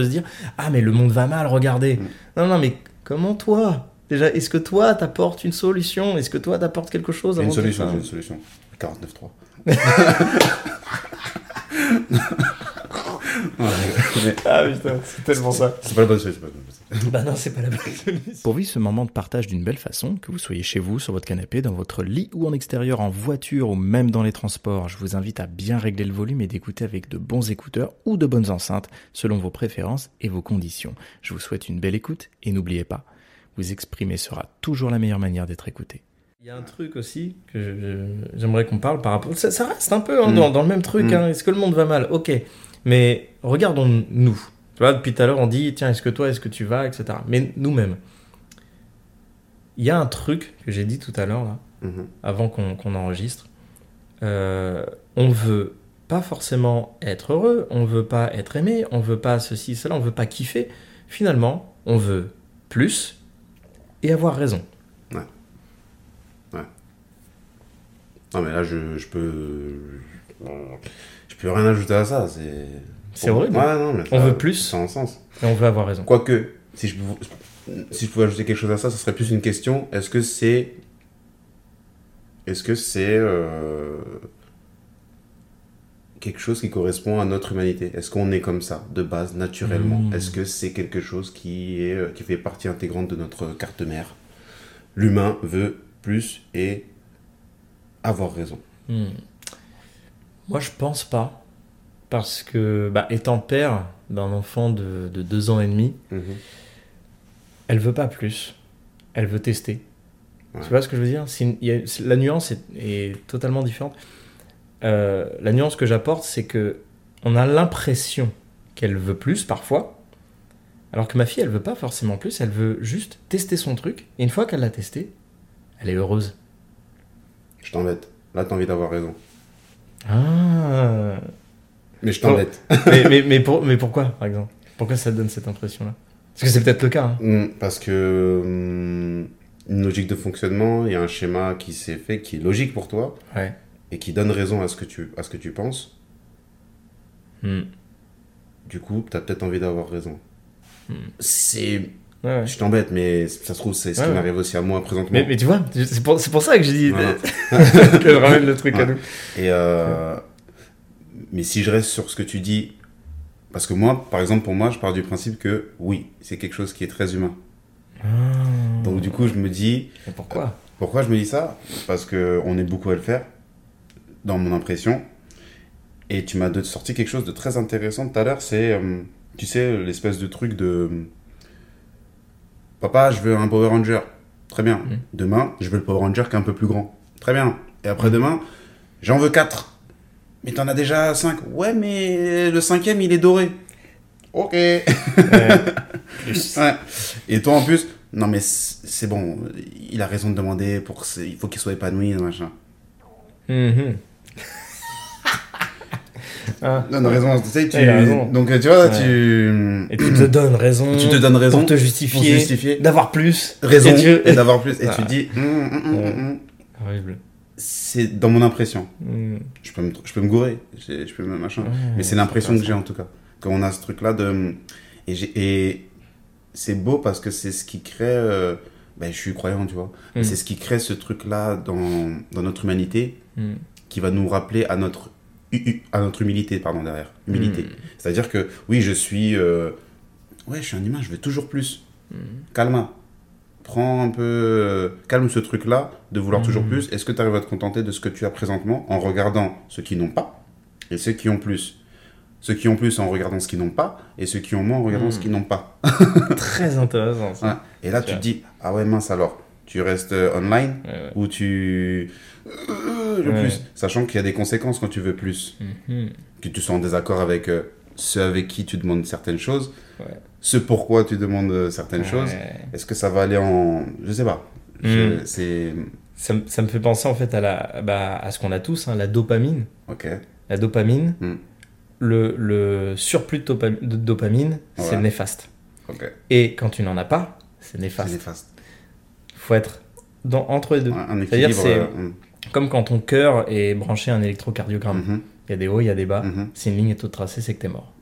de se dire Ah, mais le monde va mal, regardez. Mm. Non, non, mais comment toi? Déjà, est-ce que toi, t'apportes une solution? Est-ce que toi, t'apportes quelque chose J'ai une solution, une solution. 49.3. Ouais, Ah putain, c'est tellement ça. c'est pas la bonne solution. c'est pas la bonne solution. Bah non, c'est pas la bonne solution. Pour vivre ce moment de partage d'une belle façon, que vous soyez chez vous, sur votre canapé, dans votre lit ou en extérieur, en voiture ou même dans les transports, je vous invite à bien régler le volume et d'écouter avec de bons écouteurs ou de bonnes enceintes, selon vos préférences et vos conditions. Je vous souhaite une belle écoute et n'oubliez pas, vous exprimer sera toujours la meilleure manière d'être écécouté. Il y a un truc aussi que j'aimerais qu'on parle par rapport. Ça, ça reste un peu hein, Mm. dans, dans le même truc. Mm. hein. Est-ce que le monde va mal? Ok. Mais regardons-nous. Tu vois, depuis tout à l'heure, on dit tiens, est-ce que toi, est-ce que tu vas, etc. Mais nous-mêmes. Il y a un truc que j'ai dit tout à l'heure, là, Mhm. avant qu'on enregistre. Euh, on veut pas forcément être heureux, on veut pas être aimé, on veut pas ceci, cela, on veut pas kiffer. Finalement, on veut plus et avoir raison. Non, mais là, je, je peux. Je peux rien ajouter à ça. C'est. C'est horrible. Ouais, non, mais On ça- veut plus. Ça a un sens. Et on veut avoir raison. Quoique, si je, pouvais- si je pouvais ajouter quelque chose à ça, ce serait plus une question. Est-ce que c'est. Est-ce que c'est. euh, quelque chose qui correspond à notre humanité? Est-ce qu'on est comme ça, de base, naturellement? Mm. Est-ce que c'est quelque chose qui, est, euh, qui fait partie intégrante de notre carte mère? L'humain veut plus et avoir raison. Hmm. Moi, je pense pas. Parce que, bah, étant père d'un enfant de, de deux ans et demi, Mhm. elle veut pas plus. Elle veut tester. Ouais. Tu vois ce que je veux dire? Une- a- La nuance est, est totalement différente. Euh, la nuance que j'apporte, c'est que on a l'impression qu'elle veut plus parfois, alors que ma fille, elle veut pas forcément plus. Elle veut juste tester son truc. Et une fois qu'elle l'a testé, elle est heureuse. Je t'embête. Là, t'as envie d'avoir raison. Ah Mais je t'embête. mais, mais, mais, pour- mais pourquoi, par exemple? Pourquoi ça te donne cette impression-là? Parce que c'est peut-être le cas. hein. Mm, Parce que hum, une logique de fonctionnement, il y a un schéma qui s'est fait, qui est logique pour toi, Ouais. et qui donne raison à ce que tu, à ce que tu penses. Hmm. Du coup, tu as peut-être envie d'avoir raison. Hmm. C'est... Ouais. Je t'embête, mais ça se trouve, c'est ce Ouais, qui ouais. m'arrive aussi à moi présentement. Mais, mais tu vois, c'est pour, pour ça que j'ai dit Voilà. que je ramène le truc à nous. Et euh, mais si je reste sur ce que tu dis, parce que moi, par exemple, pour moi, je pars du principe que oui, c'est quelque chose qui est très humain. Donc du coup, je me dis, Mais pourquoi? Pourquoi je me dis ça? Parce que on est beaucoup à le faire, dans mon impression. Et tu m'as sorti quelque chose de très intéressant tout à l'heure, c'est, euh, tu sais, l'espèce de truc de... Papa, je veux un Power Ranger. Très bien. Mhm. Demain, je veux le Power Ranger qui est un peu plus grand. Très bien. Et après-demain, j'en veux 4. Mais t'en as déjà 5. Ouais, mais le cinquième, il est doré. Ok. Ouais. Plus. Ouais. Et toi en plus, non mais c'est bon, il a raison de demander pour il faut qu'il soit épanoui, machin. Mhm. Ah. Non, non, raison, tu sais, tu... Raison. Donc tu vois, Ouais. tu... Et tu te donnes raison. tu te donnes raison pour te pour justifier. justifier D'avoir plus. raison Et tu- et d'avoir plus. Et Ah. tu dis, hum, hum, hum, Ouais. Horrible. c'est dans mon impression. Mhm. Je peux me, je peux me gourer, je peux me machin. Ouais, Mais c'est l'impression que j'ai en tout cas. Qu'on a ce truc-là de... Et, c'est beau parce que c'est ce qui crée... euh, Ben, je suis croyant, tu vois. Mhm. C'est ce qui crée ce truc-là dans, dans notre humanité Mhm. qui va nous rappeler à notre, à notre humilité, pardon, derrière. Humilité. Mhm. C'est-à-dire que, oui, je suis... euh, ouais, je suis un humain, je veux toujours plus. Mhm. Calme. Prends un peu... euh, calme ce truc-là de vouloir toujours plus. Est-ce que tu arrives à te contenter de ce que tu as présentement en regardant ceux qui n'ont pas et ceux qui ont plus? Ceux qui ont plus en regardant ce qu'ils n'ont pas et ceux qui ont moins en regardant ce qu'ils n'ont pas. Très intéressant. Ça. Ouais. Et là, tu te dis, ah ouais, mince alors, tu restes euh, online Ouais, ouais. ou tu... euh, le Ouais. plus. Sachant qu'il y a des conséquences quand tu veux plus. Mhm. Que tu sois en désaccord avec euh, ceux avec qui tu demandes certaines choses, ce pourquoi tu demandes euh, certaines choses. Est-ce que ça va aller en... Je sais pas. Mm. C'est... Ça, me- ça me fait penser en fait à, la, bah, à ce qu'on a tous, hein, la dopamine. Ok. La dopamine, Mm. le, le surplus de, dopa- de dopamine, c'est néfaste. Et quand tu n'en as pas, c'est C'est néfaste. néfaste. Faut être dans, entre les deux. Un C'est-à-dire, équilibre. c'est- euh, mm. Comme quand ton cœur est branché à un électrocardiogramme. Mhm. Il y a des hauts, il y a des bas. Mhm. Si une ligne est toute tracée, c'est que t'es mort.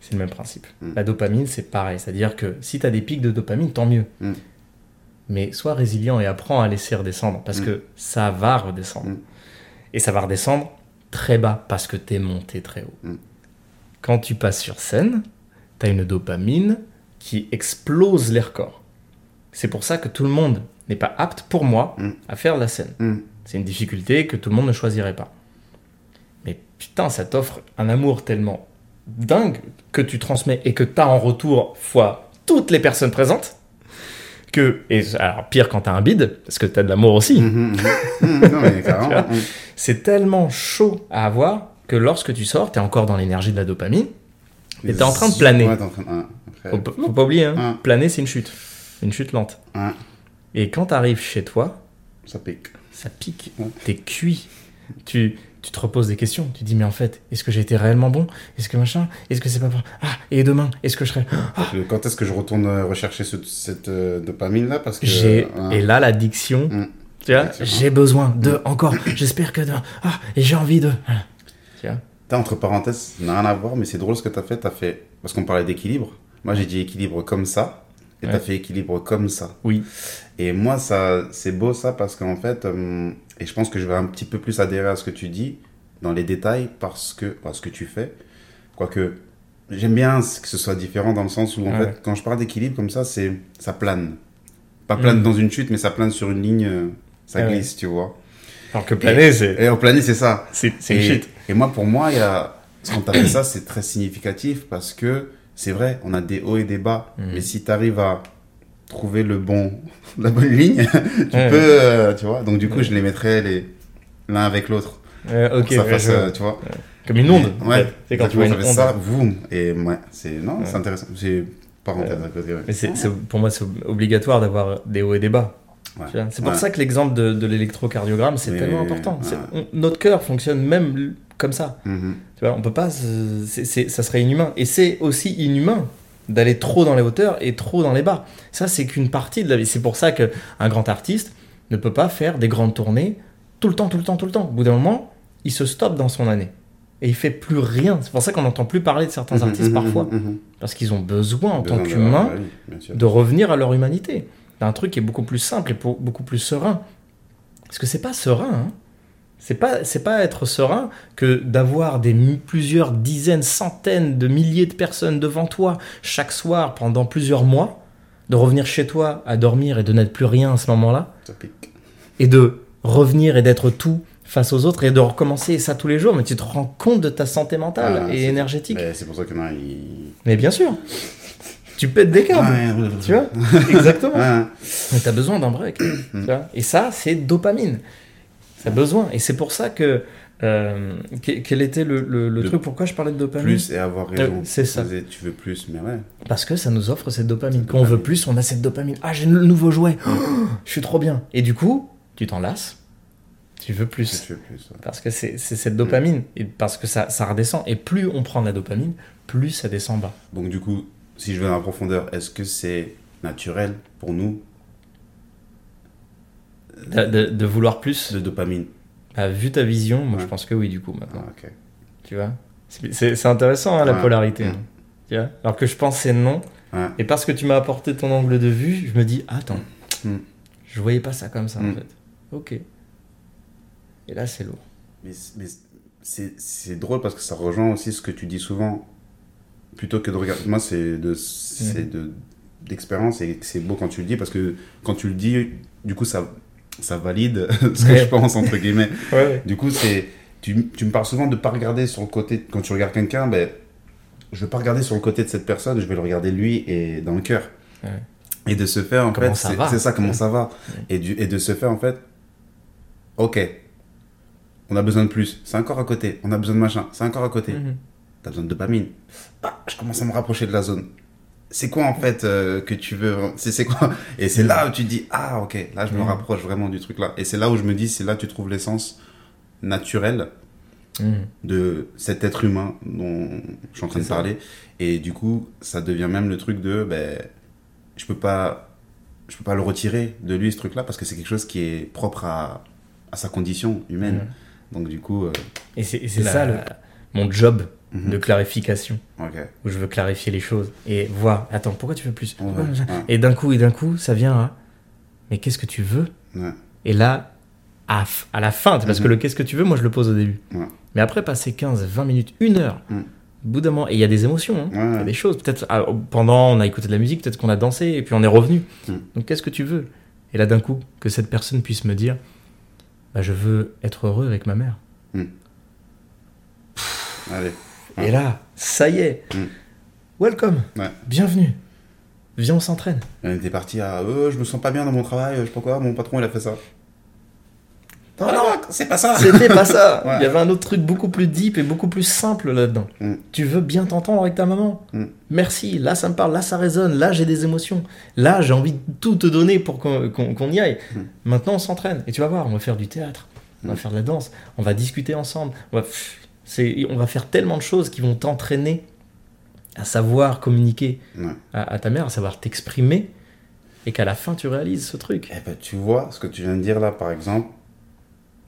C'est le même principe. Mm. La dopamine, c'est pareil. C'est-à-dire que si tu as des pics de dopamine, tant mieux. Mm. Mais sois résilient et apprends à laisser redescendre parce Mm. que ça va redescendre. Et ça va redescendre très bas parce que tu es monté très haut. Quand tu passes sur scène, tu as une dopamine qui explose les records. C'est pour ça que tout le monde n'est pas apte, pour moi, Mm. à faire la scène. Mm. C'est une difficulté que tout le monde ne choisirait pas. Mais putain, ça t'offre un amour tellement dingue que tu transmets et que tu as en retour fois toutes les personnes présentes. Que, et alors pire quand t'as un bide, parce que t'as de l'amour aussi, Mhm, mhm. Mhm, non, mais carrément. Mhm. c'est tellement chaud à avoir que lorsque tu sors, t'es encore dans l'énergie de la dopamine, mais t'es en train de planer. Ouais, t'es en train de- ouais, après- Faut, pas- faut pas oublier, hein, Hein. planer c'est une chute, une chute lente. Ouais, Et quand t'arrives chez toi, ça pique. ça pique, Ouais. t'es cuit. Tu, tu te reposes des questions. Tu dis, mais en fait, est-ce que j'ai été réellement bon? Est-ce que machin? Est-ce que c'est pas pour... Ah, et demain, est-ce que je serai... Ah, Quand est-ce que je retourne euh, rechercher ce- cette euh, dopamine-là? Parce que. j'ai... euh, Et là, l'addiction, Mm. tu vois, j'ai besoin de encore. J'espère que de... Ah, et j'ai envie de... Voilà. Tu vois? T'as, entre parenthèses, ça n'a rien à voir, mais c'est drôle ce que t'as fait. T'as fait. Parce qu'on parlait d'équilibre. Moi, j'ai dit équilibre comme ça. Et Ouais. t'as fait équilibre comme ça. Oui. Et moi, ça, c'est beau ça parce qu'en fait, euh, et je pense que je vais un petit peu plus adhérer à ce que tu dis dans les détails parce que, à ce que tu fais. Quoique, j'aime bien que ce soit différent dans le sens où, en Ouais. fait, quand je parle d'équilibre comme ça, c'est, ça plane. Pas plane Mm. dans une chute, mais ça plane sur une ligne, euh, ça Ah ouais. glisse, tu vois. Alors que planer, c'est... Et en planer, c'est ça. C'est une chute. et moi, pour moi, il y a, quand t'as fait ça, c'est très significatif parce que c'est vrai, on a des hauts et des bas. Mhm. Mais si t'arrives à trouver le bon, la bonne ligne, tu Ouais. peux, euh, tu vois. Donc, du coup, Ouais. je les mettrais les, l'un avec l'autre. Euh, ok, ça fasse, euh, tu vois. Comme une onde. Ouais. C'est quand tu vois une onde. Exactement, ça, boum. Et ouais, c'est, non, c'est intéressant. C'est parenthèse à côté. Mais c'est, c'est- pour moi, c'est obligatoire d'avoir des hauts et des bas. Tu C'est pour ça que l'exemple de, de l'électrocardiogramme, c'est tellement important. On- notre cœur fonctionne même comme ça. Mhm. Tu vois, on peut pas. c'est- c'est- ça serait inhumain. Et c'est aussi inhumain d'aller trop dans les hauteurs et trop dans les bas. Ça, c'est qu'une partie de la vie. C'est pour ça qu'un grand artiste ne peut pas faire des grandes tournées tout le temps, tout le temps, tout le temps. Au bout d'un moment, il se stoppe dans son année. Et il fait plus rien. C'est pour ça qu'on n'entend plus parler de certains Mhm, artistes mhm, parfois. Parce qu'ils ont besoin, en Besoin tant qu'humains, de revenir à leur humanité. d'un truc qui est beaucoup plus simple et pour- beaucoup plus serein. Parce que c'est pas serein. Hein. C'est pas, c'est pas être serein que d'avoir des plusieurs dizaines, centaines de milliers de personnes devant toi chaque soir pendant plusieurs mois, de revenir chez toi à dormir et de n'être plus rien à ce moment-là, et de revenir et d'être tout face aux autres et de recommencer ça tous les jours, mais tu te rends compte de ta santé mentale Ah, et énergétique. Mais c'est pour ça ils... Mais bien sûr, tu pètes des câbles, Ouais, tu vois Exactement. Ouais. Mais t'as besoin d'un break. tu vois et ça, c'est dopamine. T'as besoin. Et c'est pour ça que. euh, que- quel était le, le- le Le- truc? Pourquoi je parlais de dopamine? Plus et avoir raison. Euh, c'est ça. Tu veux plus, mais ouais. Parce que ça nous offre cette dopamine. Cette Quand on veut plus, on a cette dopamine. Ah, j'ai le nouveau jouet. Oh, je suis trop bien. Et du coup, tu t'en lasses. Tu veux plus. tu veux plus. ouais. Parce que c'est cette dopamine. Et parce que ça, ça redescend. Et plus on prend de la dopamine, plus ça descend bas. Donc du coup, si je vais dans la profondeur, est-ce que c'est naturel pour nous De, de- de vouloir plus. de dopamine Bah, vu ta vision, moi Ouais. je pense que oui, du coup, maintenant. Ah. Tu vois? C'est- intéressant hein, la Ouais. polarité. Hein. Tu vois? Alors que je pense c'est non. Ouais. Et parce que tu m'as apporté ton angle de vue, je me dis attends, Mm. je voyais pas ça comme ça en Mm. fait. Ok. Et là c'est lourd. Mais, mais c'est c'est drôle parce que ça rejoint aussi ce que tu dis souvent. Plutôt que de regarder. Moi, c'est de, c'est de d'expérience et c'est beau quand tu le dis parce que quand tu le dis, du coup, ça, ça valide ce que je pense, entre guillemets. Ouais. Du coup, c'est. Tu, tu me parles souvent de pas regarder sur le côté. Quand tu regardes quelqu'un, ben, je vais pas regarder sur le côté de cette personne, je vais le regarder lui et dans le cœur. Ouais. Et de se faire, en Comment fait, c'est ça, comment Ouais. ça va? Et, du, et de se faire, en fait, ok, on a besoin de plus, c'est encore à côté, on a besoin de machin, c'est encore à côté. Mhm. T'as besoin de dopamine. Ah, je commence à me rapprocher de la zone. C'est quoi en fait euh, que tu veux C'est quoi? Et c'est là où tu dis ah ok là je me Mhm. rapproche vraiment du truc là. Et c'est là où je me dis c'est là que tu trouves l'essence naturelle Mhm. de cet être humain dont je suis en train de parler. Et du coup ça devient même le truc de ben je peux pas je peux pas le retirer de lui ce truc là parce que c'est quelque chose qui est propre à, à sa condition humaine. Mhm. Donc du coup euh, Et c'est ça le- mon job Mhm. de clarification, où je veux clarifier les choses et voir, attends, pourquoi tu veux plus? Ouais, ouais. Et d'un coup, et d'un coup, ça vient à, mais qu'est-ce que tu veux? Ouais. Et là, à, à la fin, parce que Mhm. le qu'est-ce que tu veux, moi je le pose au début. Mais après, passer 15, 20 minutes, une heure, Mm. bout d'un moment, et il y a des émotions, hein. Il y a des choses. Peut-être ah, pendant, on a écouté de la musique, peut-être qu'on a dansé, et puis on est revenu. Mm. Donc qu'est-ce que tu veux? Et là, d'un coup, que cette personne puisse me dire, bah, je veux être heureux avec ma mère. Allez. Et là, ça y est, Mm. welcome, Ouais. bienvenue, viens, on s'entraîne. On était parti à euh, je me sens pas bien dans mon travail, je sais pas quoi, mon patron il a fait ça. Non, non, c'est pas ça. C'était pas ça. Ouais. Il y avait un autre truc beaucoup plus deep et beaucoup plus simple là-dedans. Mm. Tu veux bien t'entendre avec ta maman? Mm. Merci. Là, ça me parle. Là, ça résonne. Là, j'ai des émotions. Là, j'ai envie de tout te donner pour qu'on y aille. Mm. Maintenant, on s'entraîne. Et tu vas voir, on va faire du théâtre. On va faire de la danse. On va discuter ensemble. On va, c'est- on va faire tellement de choses qui vont t'entraîner à savoir communiquer Ouais. à, à ta mère, à savoir t'exprimer. Et qu'à la fin, tu réalises ce truc. Eh ben, tu vois, ce que tu viens de dire là, par exemple,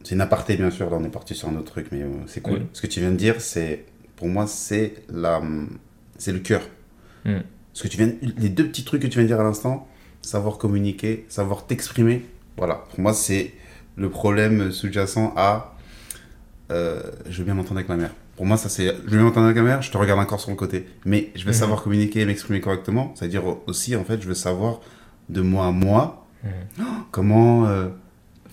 c'est une aparté, bien sûr, là on est parti sur un autre truc, mais euh, c'est cool. Oui. Ce que tu viens de dire, c'est, pour moi, c'est la, c'est le cœur. Mm. Ce que tu viens, les deux petits trucs que tu viens de dire à l'instant, savoir communiquer, savoir t'exprimer, voilà, pour moi, c'est le problème sous-jacent à, euh, je veux bien m'entendre avec ma mère. Pour moi, ça c'est, je veux bien m'entendre avec ma mère, je te regarde encore sur le côté, mais je veux Mhm. savoir communiquer et m'exprimer correctement, c'est-à-dire aussi, en fait, je veux savoir de moi à moi, Mhm. comment euh,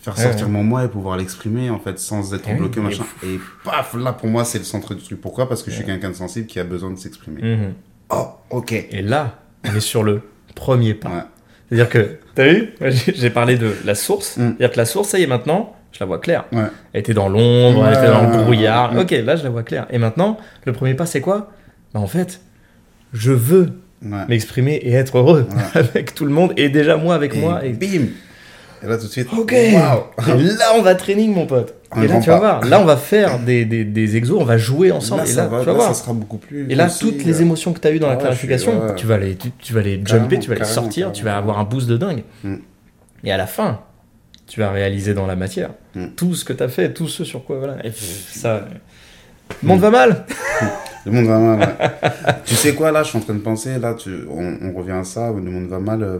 faire sortir mon moi et pouvoir l'exprimer en fait sans être oui, bloqué et machin et paf là pour moi c'est le centre du truc pourquoi? Parce que je suis quelqu'un de sensible qui a besoin de s'exprimer Mhm. oh ok Et là, on est sur le premier pas. Ouais. C'est-à-dire que, t'as vu? j'ai parlé de la source. Mm. C'est-à-dire que la source, ça y est, maintenant, je la vois claire. Ouais. Elle était dans l'ombre, elle était dans le brouillard. ouais. Ok, là, je la vois claire. Et maintenant, le premier pas, c'est quoi? Bah, En fait, je veux m'exprimer et être heureux avec tout le monde et déjà moi avec et moi. Et... bim et là tout de suite Ok waouh Et là, on va training, mon pote. Un et là, tu vas pas. voir. Là, on va faire des, des, des exos, on va jouer ensemble. là, et ça là, va, tu vas là, voir. ça sera beaucoup plus Et là, toutes les là. émotions que tu as eues dans Ah la ouais, clarification, suis- tu, vas les, tu, tu vas les jumper, tu vas les carrément, sortir, tu vas avoir un boost de dingue. Mm. Et à la fin, tu vas réaliser dans la matière Mm. tout ce que tu as fait, tout ce sur quoi. Voilà. Et pff, ça. Le monde va mal le monde va mal ouais. tu sais quoi là je suis en train de penser là tu, on, on revient à ça le monde va mal euh,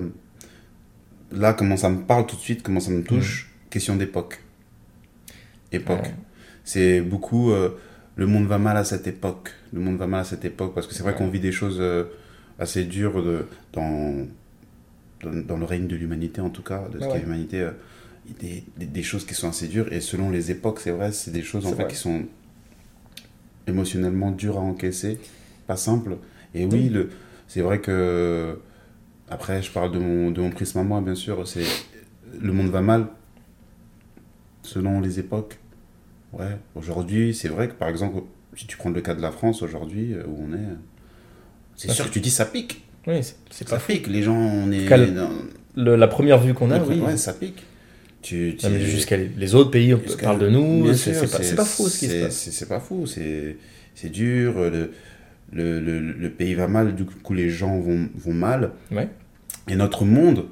là comment ça me parle tout de suite comment ça me touche question d'époque époque Ouais. c'est beaucoup euh, le monde va mal à cette époque le monde va mal à cette époque parce que c'est vrai qu'on vit des choses euh, assez dures de, dans, dans dans le règne de l'humanité en tout cas de ce qu'est l'humanité des, des, des choses qui sont assez dures. Et selon les époques c'est vrai c'est des choses en fait qui sont émotionnellement dures à encaisser. Pas simples et oui le c'est vrai que après je parle de mon de mon prisme à moi bien sûr. C'est le monde va mal. Selon les époques. Ouais. Aujourd'hui c'est vrai que par exemple si tu prends le cas de la France aujourd'hui euh, où on est euh, c'est sûr que tu dis ça pique. Oui, c'est- c'est ça pas fou. pique. Les gens on est dans- Le- la première vue qu'on a, oui. ouais ça pique tu, tu- jusqu'à les, autres pays, parlent de nous, c'est pas, pas fou ce qui se c'est- passe. c'est- pas fou, c'est c'est dur, le, le, le, le pays va mal, du coup les gens vont, vont mal. Ouais. Et notre monde,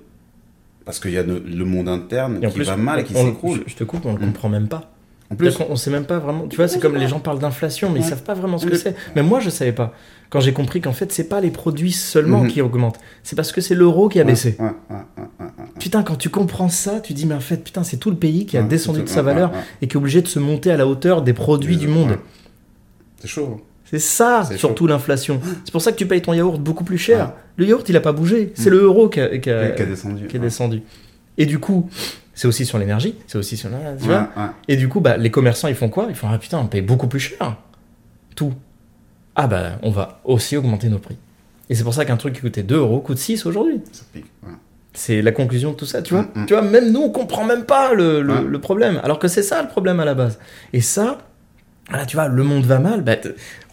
parce qu'il y a le, le monde interne Et qui plus, va mal et qui s'écroule. Je, te coupe, on le Mm. comprend même pas. En plus, on sait même pas vraiment. Tu vois, c'est comme les gens parlent d'inflation, mais ils Ouais. savent pas vraiment ce que c'est. Mais moi, je savais pas. Quand j'ai compris qu'en fait, c'est pas les produits seulement Mhm. qui augmentent, c'est parce que c'est l'euro qui a baissé. ouais, ouais. Putain, quand tu comprends ça, tu dis, mais en fait, putain, c'est tout le pays qui a descendu de sa valeur et qui est obligé de se monter à la hauteur des produits du monde. C'est chaud. hein. C'est ça, surtout l'inflation. C'est pour ça que tu payes ton yaourt beaucoup plus cher. Le yaourt, il a pas bougé. C'est Mm. le euro qui a, qui a- qui a descendu. qui est ouais. descendu. Et du coup, c'est aussi sur l'énergie, c'est aussi sur. Tu vois ouais. Et du coup, bah, les commerçants, ils font quoi? Ils font Ah putain, on paye beaucoup plus cher. Tout. Ah bah, on va aussi augmenter nos prix. Et c'est pour ça qu'un truc qui coûtait 2 euros coûte 6 aujourd'hui. Ça pique. ouais. C'est la conclusion de tout ça, tu vois. Mm, mm. Tu vois, même nous, on comprend même pas le, le- problème. Alors que c'est ça le problème à la base. Et ça, voilà, tu vois, le monde va mal, bah,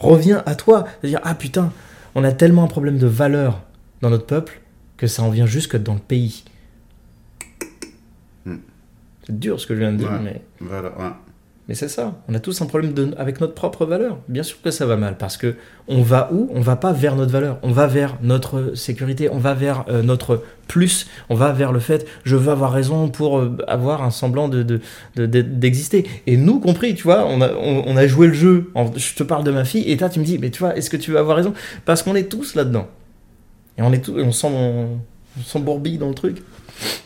reviens à toi. C'est-à-dire, ah putain, on a tellement un problème de valeur dans notre peuple que ça en vient jusque dans le pays. C'est dur ce que je viens de dire, Ouais. mais Voilà, ouais. Mais c'est ça, on a tous un problème de- avec notre propre valeur. Bien sûr que ça va mal, parce que on va où? On va pas vers notre valeur, on va vers notre sécurité, on va vers euh, notre plus, on va vers le fait je veux avoir raison pour euh, avoir un semblant de, de- de- de- d'exister. Et nous compris, tu vois, on a, on, on a joué le jeu. En- je te parle de ma fille, et toi tu me dis, mais tu vois, est-ce que tu veux avoir raison? Parce qu'on est tous là-dedans. Et on est tous, on sent, on, on s'embourbille dans le truc.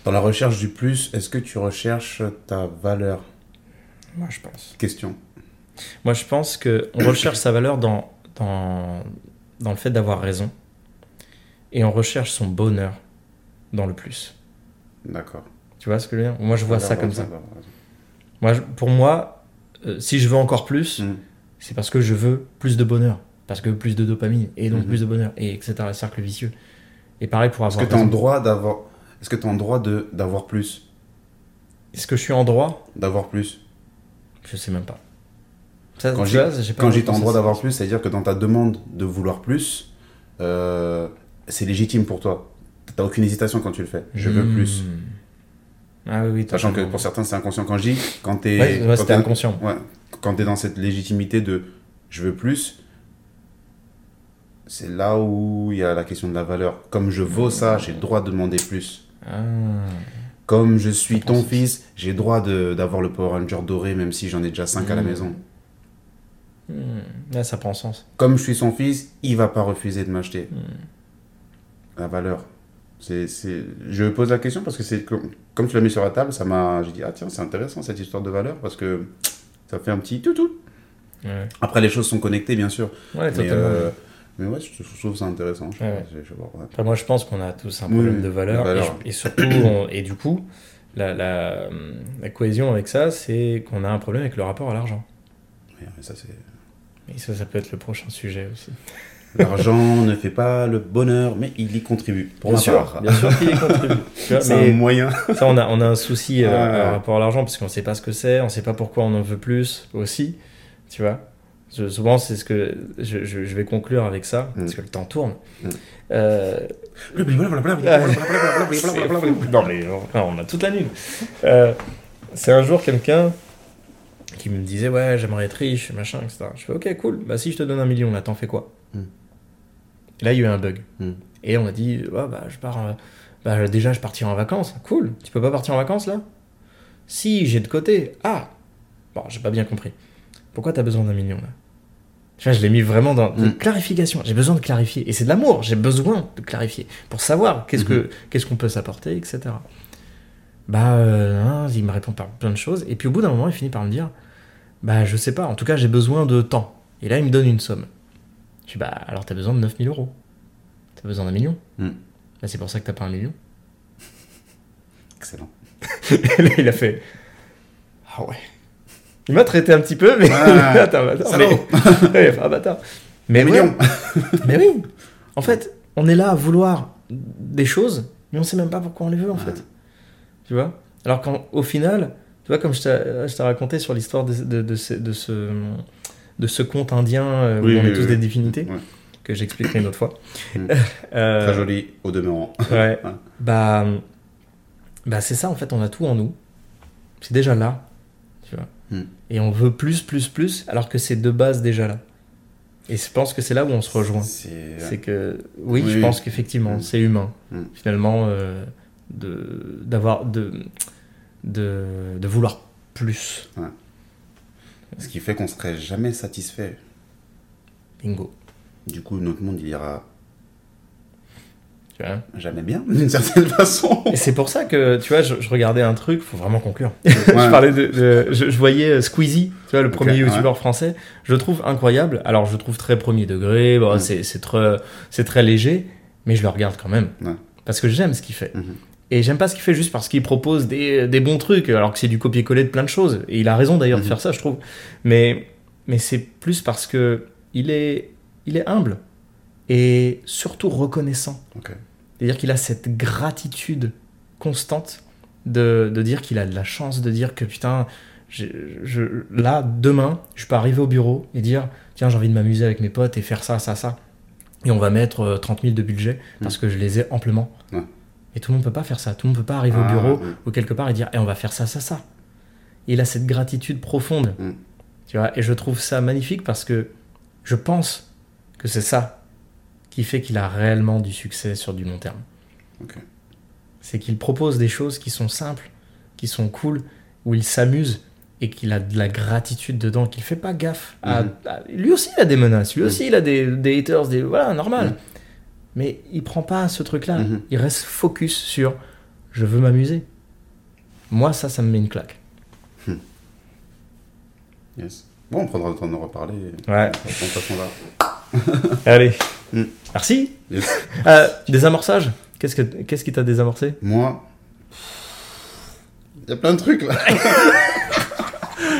Dans la recherche du plus, est-ce que tu recherches ta valeur? Moi je pense. Question. Moi, je pense qu'on recherche sa valeur dans, dans, dans le fait d'avoir raison. Et on recherche son bonheur dans le plus. D'accord. Tu vois ce que je veux dire? Moi, je vois ça comme ça. Moi, je- pour moi, euh, si je veux encore plus, Mm. c'est parce que je veux plus de bonheur. Parce que plus de dopamine, et donc Mhm. plus de bonheur, et etc. Cercle vicieux. Et pareil pour avoir que tu as raison. droit d'avoir. Est-ce que tu as en droit de d'avoir plus? Est-ce que je suis en droit? D'avoir plus Je sais même pas. Ça, Quand j'ai en droit d'avoir plus, c'est-à-dire que dans ta demande de vouloir plus, euh, c'est légitime pour toi. T'as aucune hésitation quand tu le fais. Je veux Hmm. plus. Ah oui, oui, t'as Sachant que pour certains, c'est inconscient. Quand je dis, quand t'es Ouais, ouais, quand c'était t'es- inconscient. ouais, quand t'es dans cette légitimité de je veux plus, c'est là où il y a la question de la valeur. Comme je vaux ça, j'ai le droit de demander plus. Ah. Comme je suis ton fils, j'ai droit d'avoir le Power Ranger doré, même si j'en ai déjà 5 à la Hmm. maison. Hmm. Là, ça prend sens. Comme je suis son fils, il va pas refuser de m'acheter. Hmm. La valeur. C'est, c'est... Je pose la question parce que c'est comme, comme tu l'as mis sur la table, ça m'a. J'ai dit, ah tiens, c'est intéressant cette histoire de valeur parce que ça fait un petit tout tout. Ouais, Après, les choses sont connectées, bien sûr. ouais Mais, euh, mais ouais, je, je trouve ça intéressant. Je, Ouais, ouais. je- je vois, ouais. Enfin, moi, je pense qu'on a tous un problème oui, de valeur. Et, surtout, on- et du coup, la, la, la cohésion avec ça, c'est qu'on a un problème avec le rapport à l'argent. Mais ça, c'est... Et ça, ça peut être le prochain sujet aussi. L'argent ne fait pas le bonheur, mais il y contribue. Pour bien ma sûr, part. bien sûr qu'il y contribue. C'est un moyen. ça, on a, on a un souci euh, par rapport à l'argent parce qu'on sait pas ce que c'est, on sait pas pourquoi on en veut plus aussi. Tu vois Je- Souvent, c'est ce que je, je- je vais conclure avec ça, parce que le temps tourne. Mm. Euh, Non, mais on a toute la nuit. Euh, c'est un jour quelqu'un qui me disait Ouais, j'aimerais être riche, machin, etc. Je fais Ok, cool. Bah, si je te donne un million, là, t'en fais quoi? Et Là, il y a eu un bug. Et on a dit Ouais, bah, je pars. euh, Bah, déjà, je partirai en vacances. Cool. Tu peux pas partir en vacances, là? Si, j'ai de côté. Ah Bon, j'ai pas bien compris. Pourquoi t'as besoin d'un million, là? Tu vois, je l'ai mis vraiment dans Hmm. clarification. J'ai besoin de clarifier. Et c'est de l'amour. J'ai besoin de clarifier. Pour savoir qu'est-ce Mhm. que qu'est-ce qu'on peut s'apporter, etc. Bah, euh, hein, il me répond par plein de choses. Et puis au bout d'un moment, il finit par me dire Bah, je sais pas, en tout cas, j'ai besoin de temps. Et là, il me donne une somme. Je dis Bah, alors t'as besoin de 9000 euros. T'as besoin d'un million Hmm. Bah, c'est pour ça que t'as pas un million. Excellent. Et là, il a fait Ah ouais. Il m'a traité un petit peu, mais. Ah, Attends, attends, mais... Ouais, il a fait, ah, bâtard. Mais ouais. Million. Mais oui, en fait, on est là à vouloir des choses, mais on sait même pas pourquoi on les veut en fait. Tu vois? Alors qu'au final, tu vois, comme je t'ai raconté sur l'histoire de, de, de ce, de, ce, de ce conte indien euh, où Oui, on oui, est tous des divinités, que j'expliquerai une autre fois. Mm. Euh, Très joli, au demeurant. Ouais. Bah, bah c'est ça en fait, on a tout en nous. C'est déjà là, Et on veut plus, plus, plus, alors que c'est de base déjà là. Et je pense que c'est là où on se rejoint. C'est... Que oui, Oui, je oui. pense qu'effectivement, Hmm. c'est humain Hmm. finalement euh, de d'avoir de, de de vouloir plus. Ce qui fait qu'on serait jamais satisfait. Bingo. Du coup, notre monde, il ira Tu vois. jamais bien, d'une certaine façon. Et c'est pour ça que tu vois, je, je regardais un truc, faut vraiment conclure. Ouais. je parlais de, de- je, je voyais euh, Squeezie, tu vois, le premier ouais. youtubeur français. Je le trouve incroyable. Alors, je le trouve très premier degré. Bon, c'est c'est très c'est très léger, mais je le regarde quand même Ouais. parce que j'aime ce qu'il fait. Mhm. Et j'aime pas ce qu'il fait juste parce qu'il propose des, des bons trucs, alors que c'est du copier-coller de plein de choses. Et il a raison d'ailleurs de Mhm. faire ça, je trouve. Mais, mais c'est plus parce que il est, il est humble et surtout reconnaissant. Ok. C'est-à-dire qu'il a cette gratitude constante de, de dire qu'il a de la chance, de dire que putain, je, je- là, demain, je peux arriver au bureau et dire tiens, j'ai envie de m'amuser avec mes potes et faire ça, ça, ça. Et on va mettre euh, 30 000 de budget parce que je les ai amplement. Ouais. Et tout le monde peut pas faire ça. Tout le monde peut pas arriver Ah, au bureau oui. ou quelque part et dire Eh, on va faire ça, ça, ça. il a cette gratitude profonde. Mm. Tu vois, et je trouve ça magnifique parce que je pense que c'est ça qui fait qu'il a réellement du succès sur du long terme. C'est qu'il propose des choses qui sont simples, qui sont cool, où il s'amuse et qu'il a de la gratitude dedans, qu'il fait pas gaffe. à- Mhm. à- lui aussi, il a des menaces, lui Mhm. aussi, il a des, des haters, des, voilà, normal. Mhm. Mais il prend pas ce truc-là. Il reste focus sur je veux m'amuser. Moi, ça, ça me met une claque. Yes. Bon, on prendra le temps de reparler. Ouais. De toute façon, là. Allez. Mm. Merci. Euh, désamorçage Qu'est-ce que qu'est-ce qui t'a désamorcé? Moi, il y a plein de trucs là.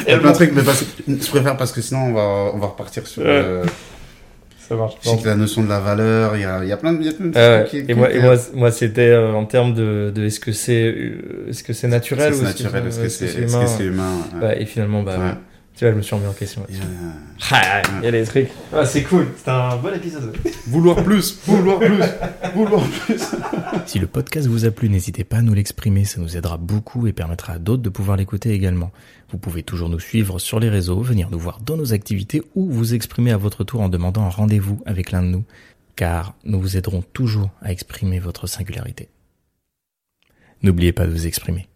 Il y a plein de trucs, mais parce que- je préfère parce que sinon on va, on va repartir sur. Ouais. euh, Ça marche. je sais que la notion de la valeur, il y a, il y a plein de, il y a plein de Euh, trucs qui- et moi, et moi, moi c'était euh, en termes de, de est-ce que c'est euh, est-ce que c'est naturel ou est-ce que c'est humain? ouais. Et finalement, bah, Ouais. Tu vois, je me suis remis en question. Il y a- Ah, Il y a des trucs. Ah, c'est cool. C'était un bon épisode. Vouloir plus, vouloir plus, vouloir plus. Si le podcast vous a plu, n'hésitez pas à nous l'exprimer, ça nous aidera beaucoup et permettra à d'autres de pouvoir l'écouter également. Vous pouvez toujours nous suivre sur les réseaux, venir nous voir dans nos activités ou vous exprimer à votre tour en demandant un rendez-vous avec l'un de nous, car nous vous aiderons toujours à exprimer votre singularité. N'oubliez pas de vous exprimer.